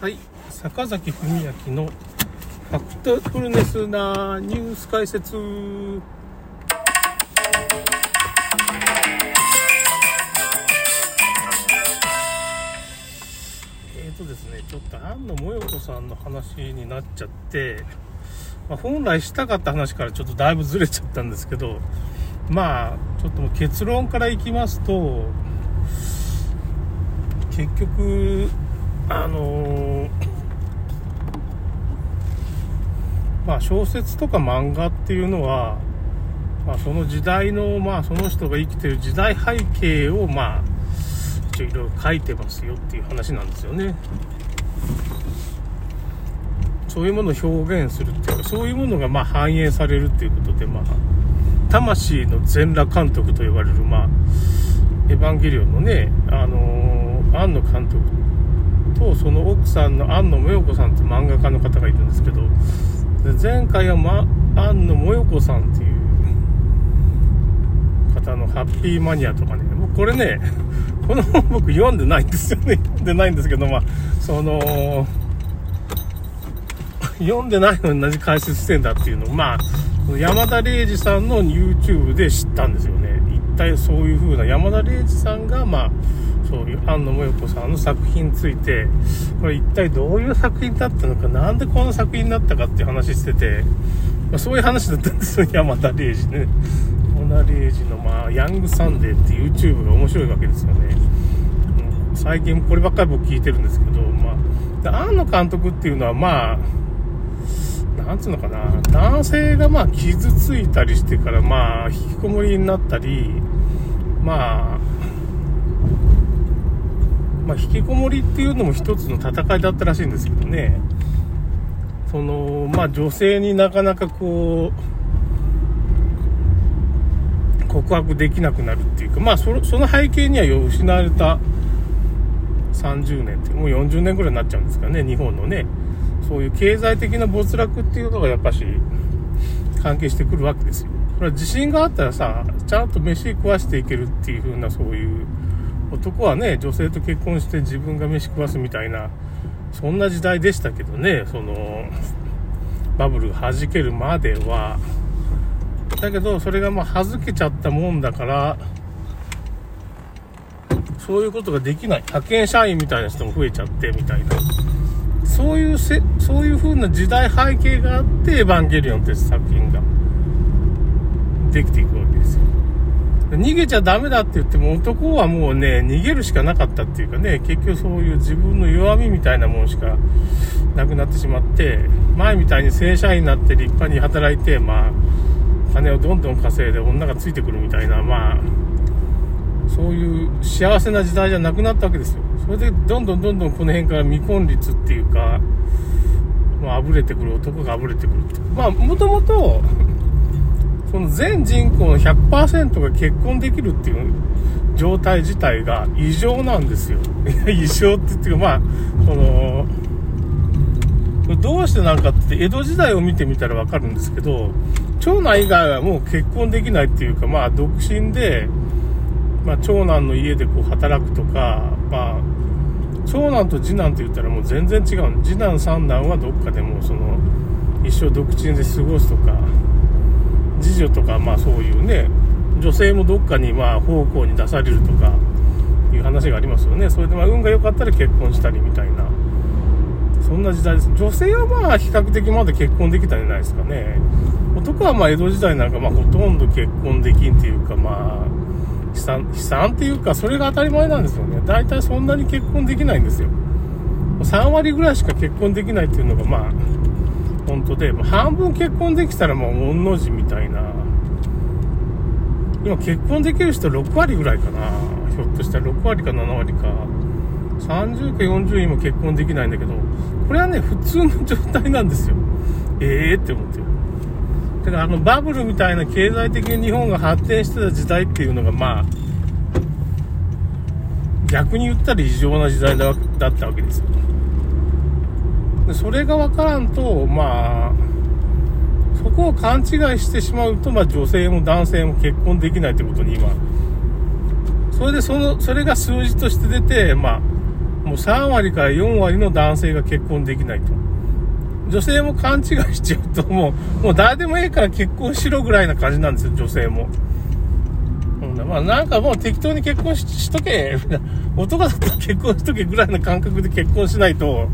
はい、坂崎文明のファクトフルネスなニュース解説。えーとですね、ちょっと安野もよこさんの話になっちゃって、まあ、本来したかった話からちょっとだいぶずれちゃったんですけど、まあ、ちょっと結論からいきますと、結局、あのーまあ小説とか漫画っていうのは、まあ、その時代の、まあその人が生きてる時代背景を、まあ、一応いろいろ書いてますよっていう話なんですよね。そういうものを表現するっていうか、そういうものがまあ反映されるっていうことで、まあ、魂の全裸監督と呼ばれる、まあ、エヴァンゲリオンのね、あのー、庵野監督とその奥さんの庵野もよこさんって漫画家の方がいるんですけど前回は、ま、庵野もよこさんっていう方の「ハッピーマニア」とかね僕これねこの本僕読んでないんですよね。読んでないんですけどまあその読んでないのに同じ解説してんだっていうのをまあ山田礼二さんの YouTube で知ったんですよね。一体そういう風な山田礼二さんがまあそういう安野もよこさんの作品について、これ一体どういう作品だったのか、なんでこの作品になったかっていう話してて、まあ、そういう話だったんですよ、山田礼二ね。山田礼二の、まあ、ヤングサンデーって YouTube が面白いわけですよね。うん、最近こればっかり僕聞いてるんですけど、まあ、安野監督っていうのは、まあ、なんつうのかな、男性がまあ傷ついたりしてから、まあ、引きこもりになったり、まあ、まあ、引きこもりっていうのも一つの戦いだったらしいんですけどね。その、まあ女性になかなかこう、告白できなくなるっていうか、まあその背景には失われた30年って、もう40年ぐらいになっちゃうんですかね、日本のね。そういう経済的な没落っていうのがやっぱし関係してくるわけですよ。これは自信があったらさ、ちゃんと飯食わしていけるっていう風なそういう男はね、女性と結婚して自分が飯食わすみたいな、そんな時代でしたけどね、その、バブルが弾けるまでは。だけど、それがまあ、弾けちゃったもんだから、そういうことができない。派遣社員みたいな人も増えちゃって、みたいな。そういうせ、そういう風な時代背景があって、エヴァンゲリオンって作品ができていく。逃げちゃダメだって言っても男はもうね、逃げるしかなかったっていうかね、結局そういう自分の弱みみたいなものしかなくなってしまって、前みたいに正社員になって立派に働いて、まあ、金をどんどん稼いで女がついてくるみたいな、まあ、そういう幸せな時代じゃなくなったわけですよ。それでどんどんどんどんこの辺から未婚率っていうか、まあ、あぶれてくる男があぶれてくるってまあ、もともと、その全人口の100%が結婚できるっていう状態自体が異常なんですよ。異常って言ってまあ、その、どうしてなんかって江戸時代を見てみたらわかるんですけど、長男以外はもう結婚できないっていうか、まあ、独身で、まあ、長男の家でこう働くとか、まあ、長男と次男って言ったらもう全然違う。次男三男はどっかでもその、一生独身で過ごすとか、次女とか、まあそういうね、女性もどっかにまあ奉公に出されるとか、いう話がありますよね。それでまあ運が良かったら結婚したりみたいな。そんな時代です。女性はまあ比較的まだ結婚できたんじゃないですかね。男はまあ江戸時代なんかまあほとんど結婚できんっていうかまあ、悲惨、悲惨っていうかそれが当たり前なんですよね。大体そんなに結婚できないんですよ。3割ぐらいしか結婚できないっていうのがまあ、本当でも、半分結婚できたらもう御の字みたいな。今結婚できる人6割ぐらいかな。ひょっとしたら6割か7割か。30か40今結婚できないんだけど、これはね、普通の状態なんですよ。ええー、って思ってる。だからあのバブルみたいな経済的に日本が発展してた時代っていうのがまあ、逆に言ったら異常な時代だだったわけですよ。でそれが分からんと、まあ、そこを勘違いしてしまうと、まあ女性も男性も結婚できないってことに今、それでその、それが数字として出て、まあ、もう3割から4割の男性が結婚できないと。女性も勘違いしちゃうと、もう、もう誰でもいいから結婚しろぐらいな感じなんですよ、女性も。まあなんかもう適当に結婚しとけ、男だったら結婚しとけぐらいの感覚で結婚しないと、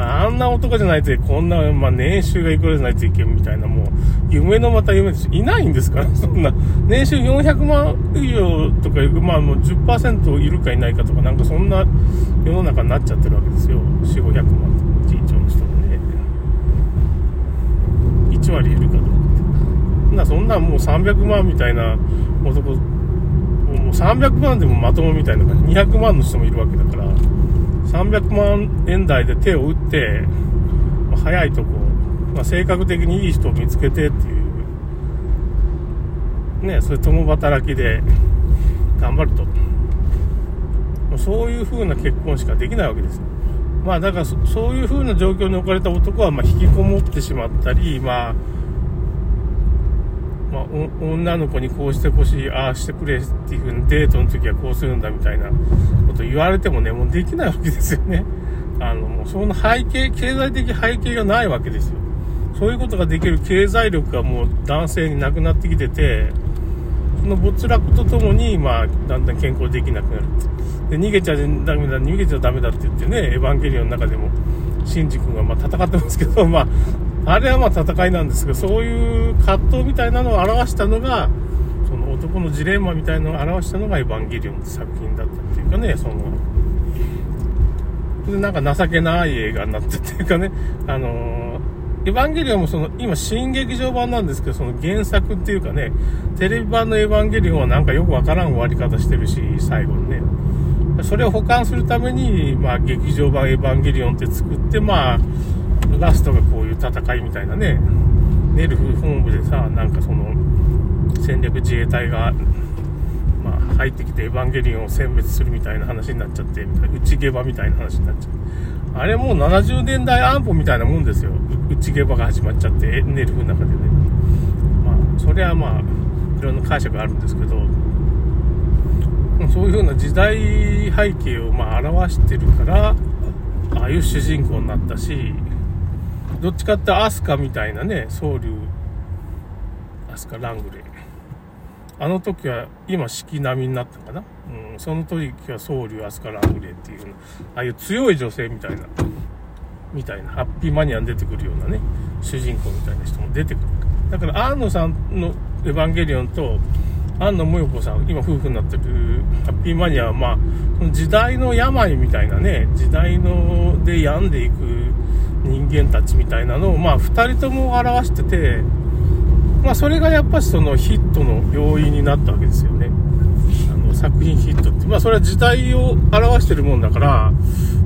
あんな男じゃないと、こんな、まあ、年収がいくらじゃないといけんみたいな、もう、夢のまた夢です。いないんですから、そんな。年収400万以上とか、まあもう10%いるかいないかとか、なんかそんな世の中になっちゃってるわけですよ。4、500万人長の人もね。1割いるかどうかって。な、そんなもう300万みたいな男、もう300万でもまともみたいな感じ、200万の人もいるわけだから、300万円台で手を打って、まあ、早いとこ、まあ、性格的にいい人を見つけてっていう、ね、それ共働きで頑張ると。そういう風な結婚しかできないわけです。まあだからそういう風な状況に置かれた男はま引きこもってしまったり、まあまあ、女の子にこうしてほしい、ああしてくれっていう風にデートの時はこうするんだみたいなこと言われてもね、もうできないわけですよね。あの、もうその背景、経済的背景がないわけですよ。そういうことができる経済力がもう男性になくなってきてて、その没落とともに、まあ、だんだん健康できなくなる。で、逃げちゃダメだ、逃げちゃダメだって言ってね、エヴァンゲリオンの中でも、シンジ君がまあ戦ってますけど、まあ、あれはまあ戦いなんですけど、そういう葛藤みたいなのを表したのが、その男のジレンマみたいなのを表したのがエヴァンゲリオンって作品だったっていうかね、その、で、なんか情けない映画になってっていうかね、あの、エヴァンゲリオンもその、今新劇場版なんですけど、その原作っていうかね、テレビ版のエヴァンゲリオンはなんかよくわからん終わり方してるし、最後にね。それを保管するために、まあ、劇場版エヴァンゲリオンって作って、まあ、ラストがこういう戦いみたいなね、ネルフ本部でさ、なんかその、戦略自衛隊が、まあ、入ってきてエヴァンゲリオンを殲滅するみたいな話になっちゃって、内ゲバみたいな話になっちゃう。あれもう70年代安保みたいなもんですよ。内ゲバが始まっちゃって、ネルフの中でね。まあ、それはまあ、いろんな解釈があるんですけど、そういう風な時代背景をまあ表してるから、ああいう主人公になったし、どっちかってアスカみたいなね、僧侶、アスカ・ラングレー。あの時は、今、四季並みになったかな？うん、その時は僧侶、アスカ・ラングレーっていう、ああいう強い女性みたいな、みたいな、ハッピーマニアに出てくるようなね、主人公みたいな人も出てくる。だから、アーノさんのエヴァンゲリオンと、安野もよこさん、今夫婦になってるハッピーマニアは、まあ、その時代の病みたいなね、時代ので病んでいく人間たちみたいなのを、まあ、2人とも表してて、まあ、それがやっぱしそのヒットの要因になったわけですよね。あの、作品ヒットって。まあ、それは時代を表してるもんだから、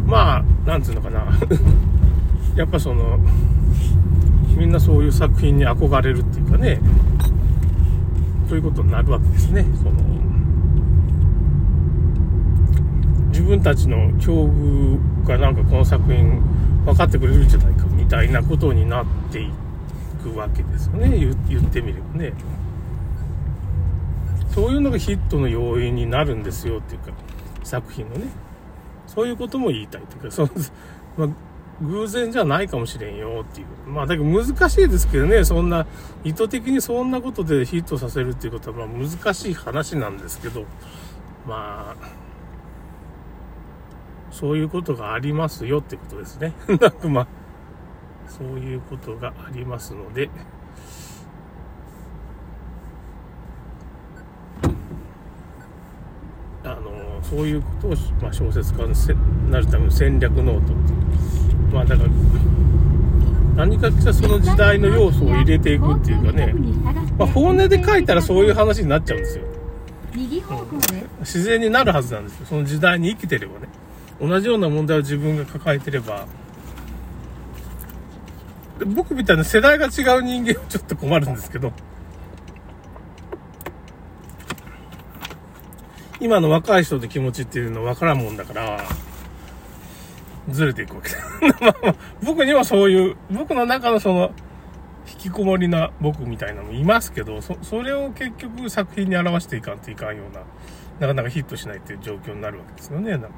まあ、なんつうのかな。やっぱその、みんなそういう作品に憧れるっていうかね、そういうことになるわけですね。その自分たちの境遇がなんかこの作品分かってくれるんじゃないかみたいなことになっていくわけですよね。言ってみればね。そういうのがヒットの要因になるんですよっていうか作品のね。そういうことも言いたいというかその、まあ、偶然じゃないかもしれんよっていうまあだけど難しいですけどねそんな意図的にそんなことでヒットさせるっていうことはまあ難しい話なんですけどまあそういうことがありますよってことですね。なんかまあ、そういうことがありますので、あの、そういうことを、まあ、小説家になるための戦略ノートっていう。まあだから、何かしらその時代の要素を入れていくっていうかね、まあ、本音で書いたらそういう話になっちゃうんですよ。うん、自然になるはずなんですよ。その時代に生きてればね。同じような問題を自分が抱えてれば、僕みたいな世代が違う人間はちょっと困るんですけど、今の若い人の気持ちっていうのは分からんもんだから、ずれていくわけだ。僕にはそういう、僕の中のその、引きこもりな僕みたいなのもいますけど、そ、それを結局作品に表していかんといかんような、なかなかヒットしないっていう状況になるわけですよね。なんか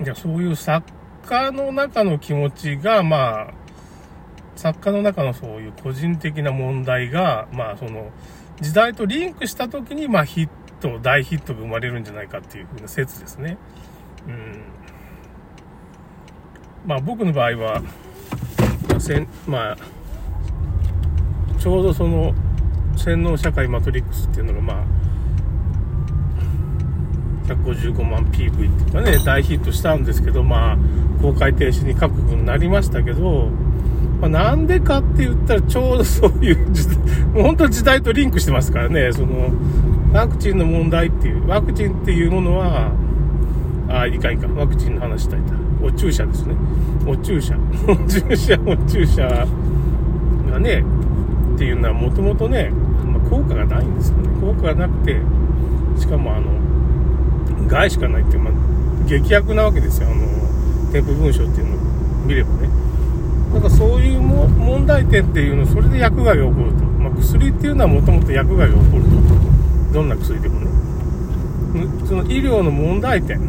じゃそういう作家の中の気持ちが、まあ、作家の中のそういう個人的な問題が、まあ、その、時代とリンクした時に、まあ、ヒット、大ヒットが生まれるんじゃないかっていうふうな説ですね。うん。まあ、僕の場合は、せんまあ、ちょうどその、洗脳社会マトリックスっていうのが、まあ、155万 PV っていうかね、大ヒットしたんですけど、まあ、公開停止に覚悟になりましたけど、まあ、なんでかって言ったらちょうどそういう時代、もう本当時代とリンクしてますからね、その、ワクチンの問題っていう、ワクチンっていうものは、ああ、いかんいかん、ワクチンの話したいた。お注射ですね。お注射。お注射、お注射がね、っていうのはもともとね、まあ、効果がないんですよね。効果がなくて、しかもあの、害しかないっていう、まあ、劇薬なわけですよ。あの、添付文書っていうのを見ればね。なんかそういうも問題点っていうの、それで薬害が起こると。まあ、薬っていうのはもともと薬害が起こると。どんな薬でもね。その医療の問題点。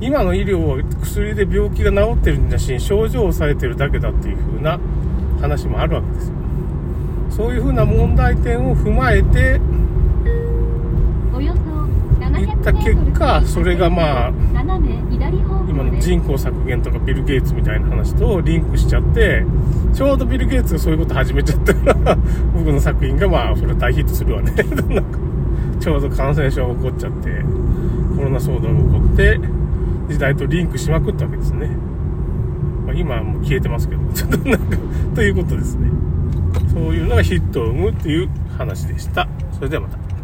今の医療は薬で病気が治ってるんだし、症状を抑えてるだけだっていう風な話もあるわけですよ。そういう風な問題点を踏まえて、言った結果、それがまあ、今の人口削減とかビル・ゲイツみたいな話とリンクしちゃって、ちょうどビル・ゲイツがそういうこと始めちゃったら 僕の作品がまあ、それは大ヒットするわね ちょうど感染症が起こっちゃって、コロナ騒動が起こって、時代とリンクしまくったわけですね。まあ、今はもう消えてますけど、ちょっとなんかということですね。そういうのがヒットを生むっていう話でした。それではまた。